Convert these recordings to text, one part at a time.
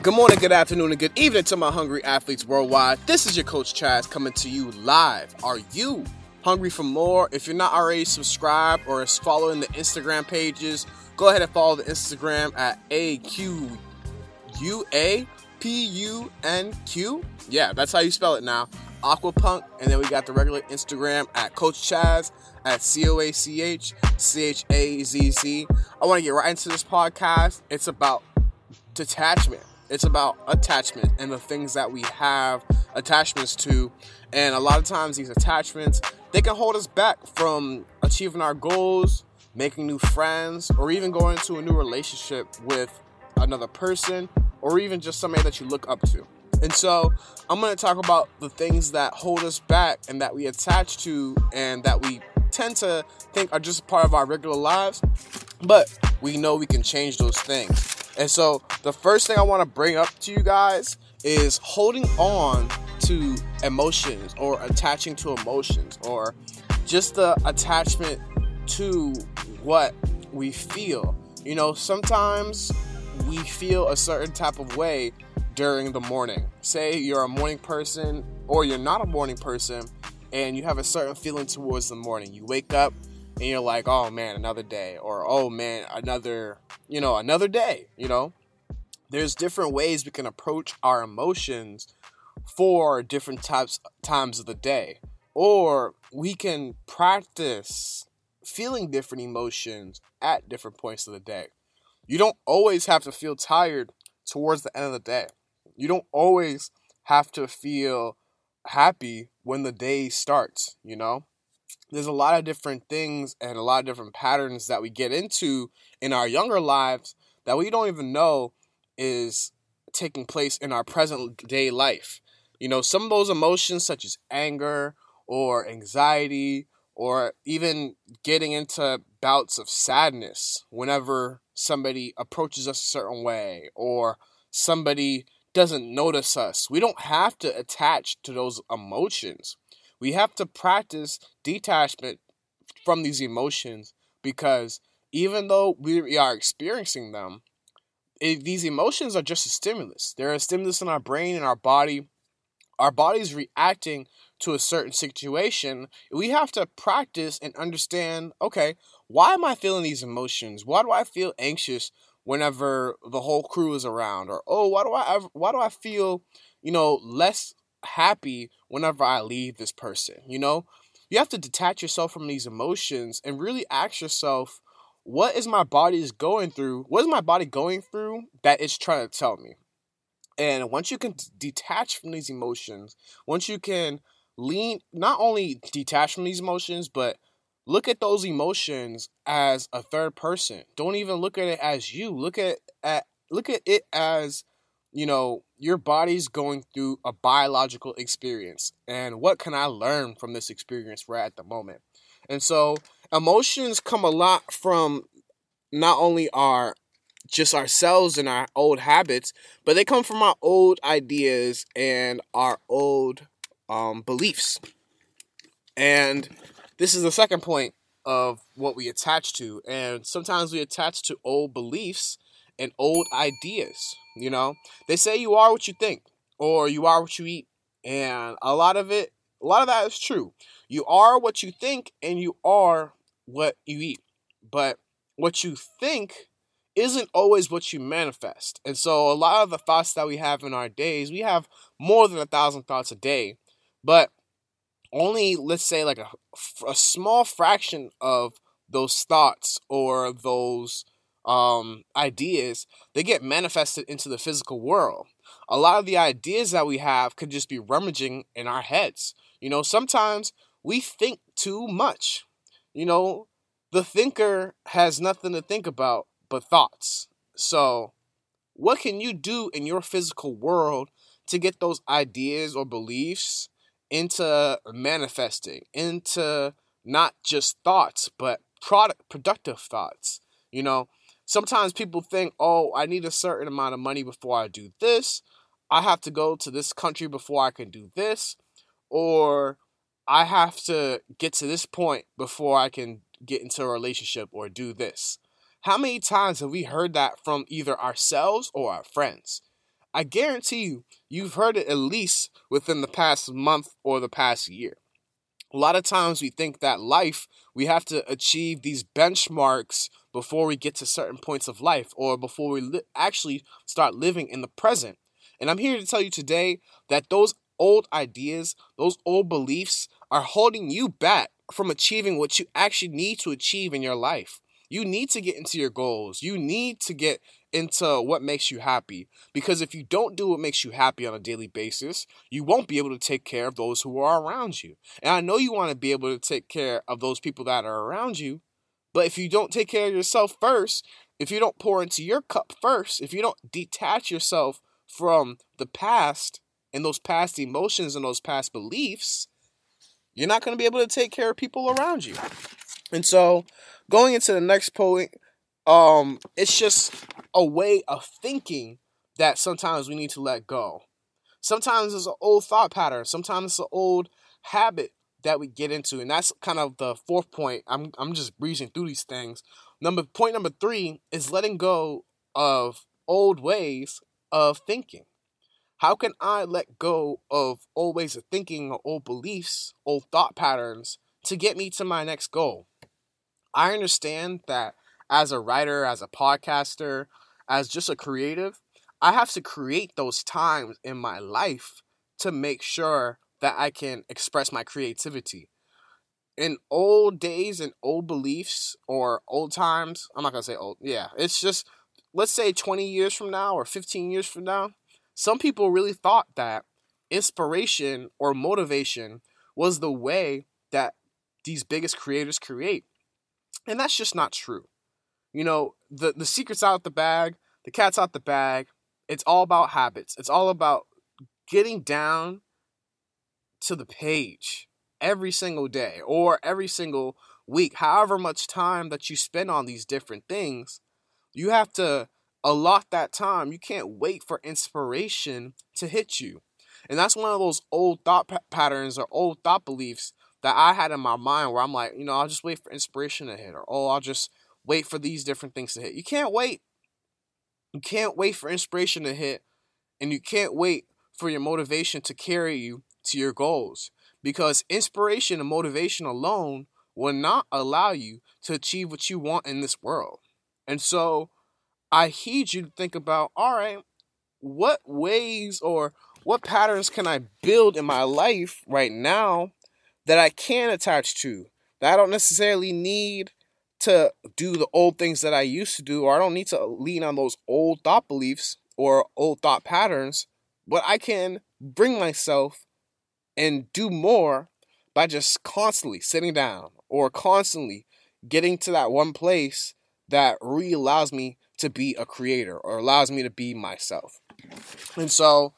Good morning, good afternoon, and good evening to my hungry athletes worldwide. This is your coach Chaz coming to you live. Are you hungry for more? If you're not already subscribed or is following the Instagram pages, go ahead and follow the Instagram at AQUA P U N Q. Yeah, that's how you spell it now. Aquapunk, and then we got the regular Instagram at Coach Chaz at C O A C H C H A Z Z. I want to get right into this podcast. It's about detachment. It's about attachment and the things that we have attachments to. And a lot of times these attachments, they can hold us back from achieving our goals, making new friends, or even going into a new relationship with another person or even just somebody that you look up to. And so I'm going to talk about the things that hold us back and that we attach to and that we tend to think are just part of our regular lives, but we know we can change those things. And so the first thing I want to bring up to you guys is holding on to emotions or attaching to emotions or just the attachment to what we feel. You know, sometimes we feel a certain type of way during the morning. Say you're a morning person or you're not a morning person and you have a certain feeling towards the morning. You wake up and you're like, "Oh man, another day," or "Oh man, another, you know, another day," you know? There's different ways we can approach our emotions for different types times of the day. Or we can practice feeling different emotions at different points of the day. You don't always have to feel tired towards the end of the day. You don't always have to feel happy when the day starts, you know? There's a lot of different things and a lot of different patterns that we get into in our younger lives that we don't even know is taking place in our present day life. You know, some of those emotions, such as anger or anxiety, or even getting into bouts of sadness whenever somebody approaches us a certain way or somebody doesn't notice us. We don't have to attach to those emotions. We have to practice detachment from these emotions because even though we are experiencing them, it, these emotions are just a stimulus. They're a stimulus in our brain and our body. Our body's reacting to a certain situation. We have to practice and understand okay, why am I feeling these emotions? Why do I feel anxious whenever the whole crew is around? Or oh, why do I why do I feel, you know, less happy whenever I leave this person? You know, you have to detach yourself from these emotions and really ask yourself, what is my body is going through? What is my body going through that it's trying to tell me? And once you can detach from these emotions, once you can lean not only detach from these emotions, but look at those emotions as a third person. Don't even look at it as you. Look at, at look at it as you know your body's going through a biological experience and what can i learn from this experience we're at the moment and so emotions come a lot from not only our just ourselves and our old habits but they come from our old ideas and our old um, beliefs and this is the second point of what we attach to. And sometimes we attach to old beliefs and old ideas. You know, they say you are what you think or you are what you eat. And a lot of it, a lot of that is true. You are what you think and you are what you eat. But what you think isn't always what you manifest. And so a lot of the thoughts that we have in our days, we have more than a thousand thoughts a day. But only let's say like a, a small fraction of those thoughts or those um, ideas they get manifested into the physical world. A lot of the ideas that we have could just be rummaging in our heads. You know sometimes we think too much. You know the thinker has nothing to think about but thoughts. So what can you do in your physical world to get those ideas or beliefs into manifesting, into not just thoughts, but product productive thoughts. You know, sometimes people think, "Oh, I need a certain amount of money before I do this. I have to go to this country before I can do this." Or I have to get to this point before I can get into a relationship or do this. How many times have we heard that from either ourselves or our friends? I guarantee you, you've heard it at least within the past month or the past year. A lot of times we think that life, we have to achieve these benchmarks before we get to certain points of life or before we li- actually start living in the present. And I'm here to tell you today that those old ideas, those old beliefs are holding you back from achieving what you actually need to achieve in your life. You need to get into your goals. You need to get into what makes you happy. Because if you don't do what makes you happy on a daily basis, you won't be able to take care of those who are around you. And I know you want to be able to take care of those people that are around you. But if you don't take care of yourself first, if you don't pour into your cup first, if you don't detach yourself from the past and those past emotions and those past beliefs, you're not going to be able to take care of people around you. And so, going into the next point, um, it's just a way of thinking that sometimes we need to let go. Sometimes it's an old thought pattern. Sometimes it's an old habit that we get into, and that's kind of the fourth point. I'm I'm just breezing through these things. Number point number three is letting go of old ways of thinking. How can I let go of old ways of thinking or old beliefs, old thought patterns to get me to my next goal? I understand that as a writer, as a podcaster, as just a creative, I have to create those times in my life to make sure that I can express my creativity. In old days and old beliefs or old times, I'm not to say old, yeah, it's just, let's say 20 years from now or 15 years from now, some people really thought that inspiration or motivation was the way that these biggest creators create. And that's just not true. You know, the, the secret's out the bag, the cat's out the bag. It's all about habits. It's all about getting down to the page every single day or every single week, however much time that you spend on these different things, you have to allot that time. You can't wait for inspiration to hit you. And that's one of those old thought patterns or old thought beliefs that I had in my mind where I'm like, you know, I'll just wait for inspiration to hit or oh, I'll just wait for these different things to hit. You can't wait. You can't wait for inspiration to hit and you can't wait for your motivation to carry you to your goals because inspiration and motivation alone will not allow you to achieve what you want in this world. And so I heed you to think about all right, what ways or what patterns can I build in my life right now that I can attach to? That I don't necessarily need to do the old things that I used to do, or I don't need to lean on those old thought beliefs or old thought patterns, but I can bring myself and do more by just constantly sitting down or constantly getting to that one place that really allows me to be a creator or allows me to be myself. And so,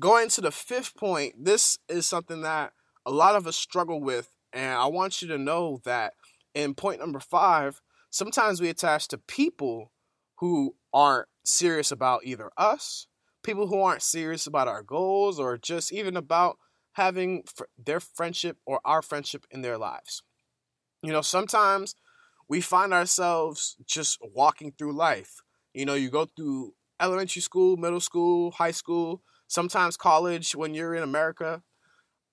going to the fifth point, this is something that a lot of us struggle with. And I want you to know that in point number five, sometimes we attach to people who aren't serious about either us, people who aren't serious about our goals, or just even about having fr- their friendship or our friendship in their lives. You know, sometimes we find ourselves just walking through life. You know, you go through elementary school, middle school, high school, sometimes college when you're in America.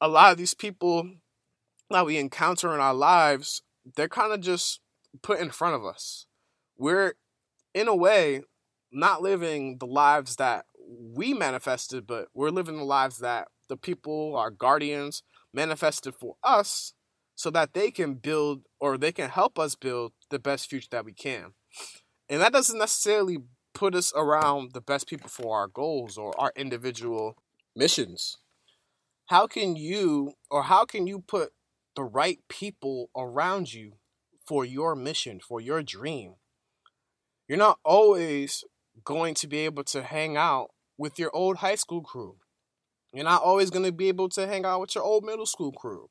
A lot of these people that we encounter in our lives, they're kind of just put in front of us. We're, in a way, not living the lives that we manifested, but we're living the lives that the people, our guardians, manifested for us so that they can build or they can help us build the best future that we can. And that doesn't necessarily put us around the best people for our goals or our individual missions. How can you or how can you put the right people around you for your mission, for your dream? You're not always going to be able to hang out with your old high school crew. You're not always going to be able to hang out with your old middle school crew.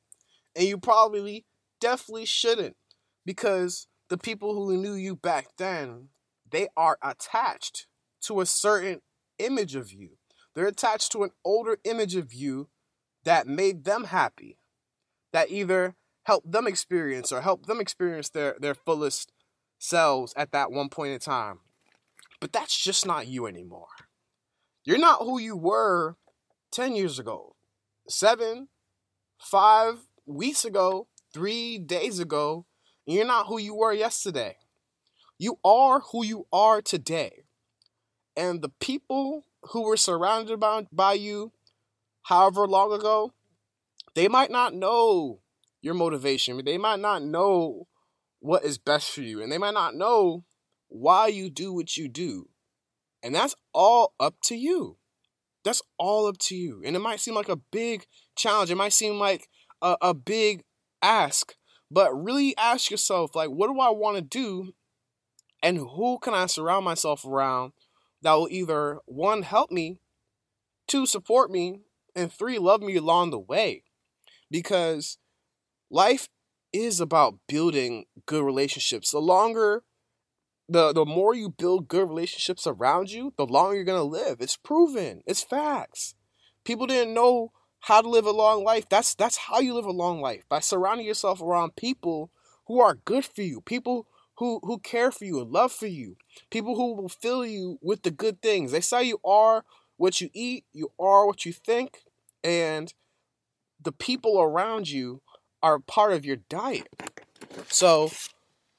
And you probably definitely shouldn't because the people who knew you back then, they are attached to a certain image of you. They're attached to an older image of you that made them happy, that either help them experience or help them experience their, their fullest selves at that one point in time. But that's just not you anymore. You're not who you were 10 years ago, seven, five weeks ago, three days ago. You're not who you were yesterday. You are who you are today. And the people who were surrounded by, by you however long ago, they might not know your motivation. They might not know what is best for you. And they might not know why you do what you do. And that's all up to you. That's all up to you. And it might seem like a big challenge. It might seem like a, a big ask. But really ask yourself, like, what do I want to do? And who can I surround myself around that will either one, help me, two, support me, and three, love me along the way. Because life is about building good relationships. The longer the the more you build good relationships around you, the longer you're gonna live. It's proven. It's facts. People didn't know how to live a long life. That's that's how you live a long life by surrounding yourself around people who are good for you, people who who care for you and love for you, people who will fill you with the good things. They say you are what you eat, you are what you think, and the people around you are part of your diet. So,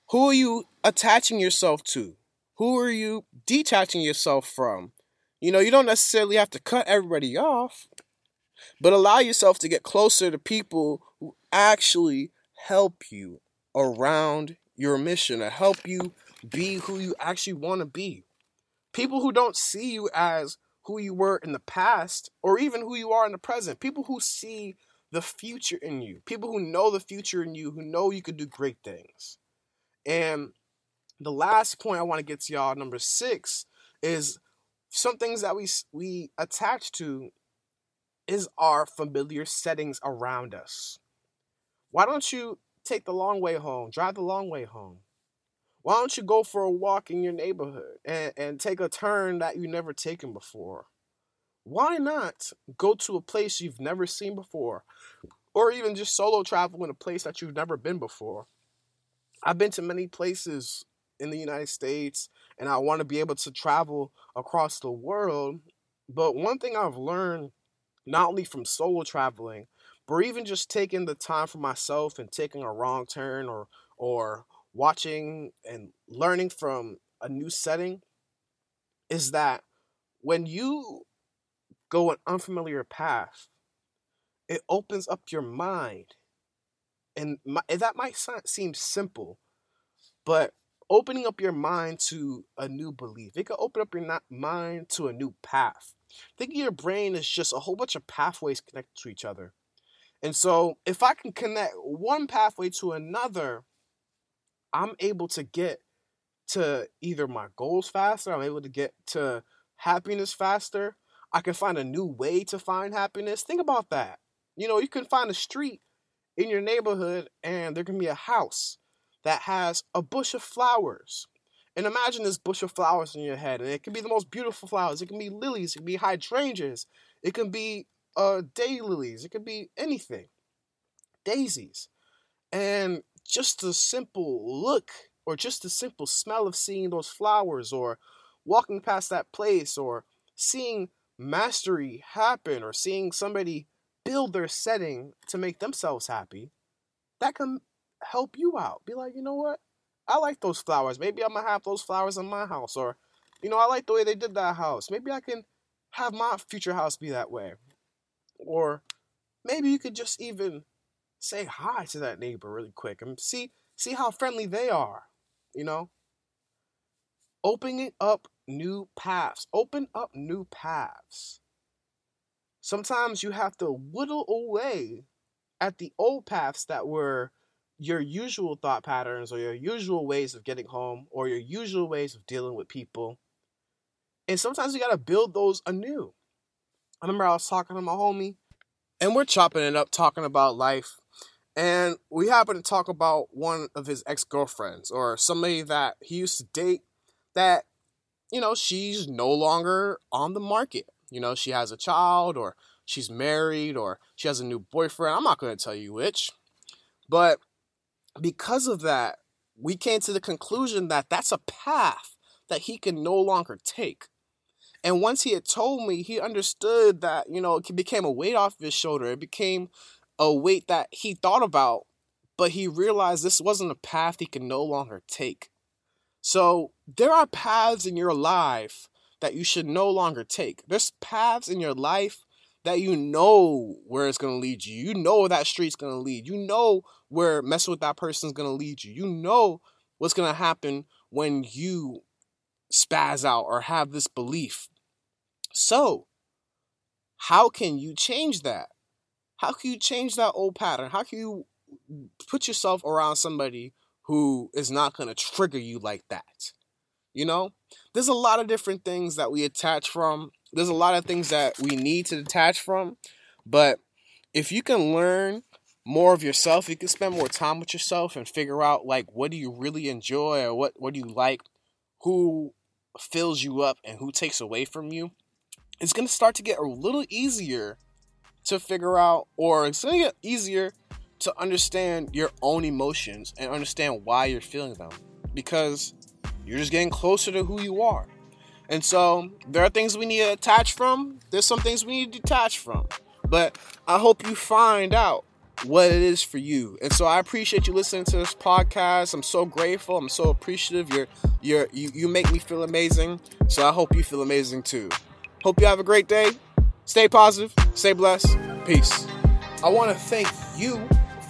who are you attaching yourself to? Who are you detaching yourself from? You know, you don't necessarily have to cut everybody off, but allow yourself to get closer to people who actually help you around your mission to help you be who you actually want to be. People who don't see you as who you were in the past or even who you are in the present. People who see the future in you. People who know the future in you, who know you could do great things. And the last point I want to get to y'all, number six, is some things that we we attach to is our familiar settings around us. Why don't you take the long way home, drive the long way home? Why don't you go for a walk in your neighborhood and, and take a turn that you've never taken before? Why not go to a place you've never seen before? Or even just solo travel in a place that you've never been before. I've been to many places in the United States and I want to be able to travel across the world. But one thing I've learned, not only from solo traveling, but even just taking the time for myself and taking a wrong turn or or watching and learning from a new setting is that when you go an unfamiliar path, it opens up your mind. And my, that might seem simple, but opening up your mind to a new belief, it can open up your mind to a new path. Think of your brain as just a whole bunch of pathways connected to each other. And so, if I can connect one pathway to another, I'm able to get to either my goals faster, I'm able to get to happiness faster, I can find a new way to find happiness. Think about that. You know, you can find a street in your neighborhood and there can be a house that has a bush of flowers. And imagine this bush of flowers in your head. And it can be the most beautiful flowers. It can be lilies. It can be hydrangeas. It can be uh, daylilies. It can be anything. Daisies. And just the simple look or just the simple smell of seeing those flowers or walking past that place or seeing mastery happen or seeing somebody build their setting to make themselves happy, that can help you out. Be like, you know what? I like those flowers. Maybe I'm gonna have those flowers in my house. Or, you know, I like the way they did that house. Maybe I can have my future house be that way. Or maybe you could just even say hi to that neighbor really quick and see see how friendly they are. You know? Opening up new paths. Open up new paths. Sometimes you have to whittle away at the old paths that were your usual thought patterns or your usual ways of getting home or your usual ways of dealing with people. And sometimes you got to build those anew. I remember I was talking to my homie and we're chopping it up talking about life. And we happened to talk about one of his ex girlfriends or somebody that he used to date that you know, she's no longer on the market. You know, she has a child or she's married or she has a new boyfriend. I'm not going to tell you which. But because of that, we came to the conclusion that that's a path that he can no longer take. And once he had told me, he understood that, you know, it became a weight off his shoulder. It became a weight that he thought about, but he realized this wasn't a path he could no longer take. So there are paths in your life that you should no longer take. There's paths in your life that you know where it's going to lead you. You know where that street's going to lead. You know where messing with that person's going to lead you. You know what's going to happen when you spaz out or have this belief. So, how can you change that? How can you change that old pattern? How can you put yourself around somebody who is not going to trigger you like that? You know, there's a lot of different things that we attach from. There's a lot of things that we need to detach from. But if you can learn more of yourself, you can spend more time with yourself and figure out like what do you really enjoy or what what do you like, who fills you up and who takes away from you. It's going to start to get a little easier to figure out or it's going to get easier to understand your own emotions and understand why you're feeling them because you're just getting closer to who you are. And so there are things we need to attach from. There's some things we need to detach from. But I hope you find out what it is for you. And so I appreciate you listening to this podcast. I'm so grateful. I'm so appreciative. You're you're you, you make me feel amazing. So I hope you feel amazing too. Hope you have a great day. Stay positive, stay blessed. Peace. I want to thank you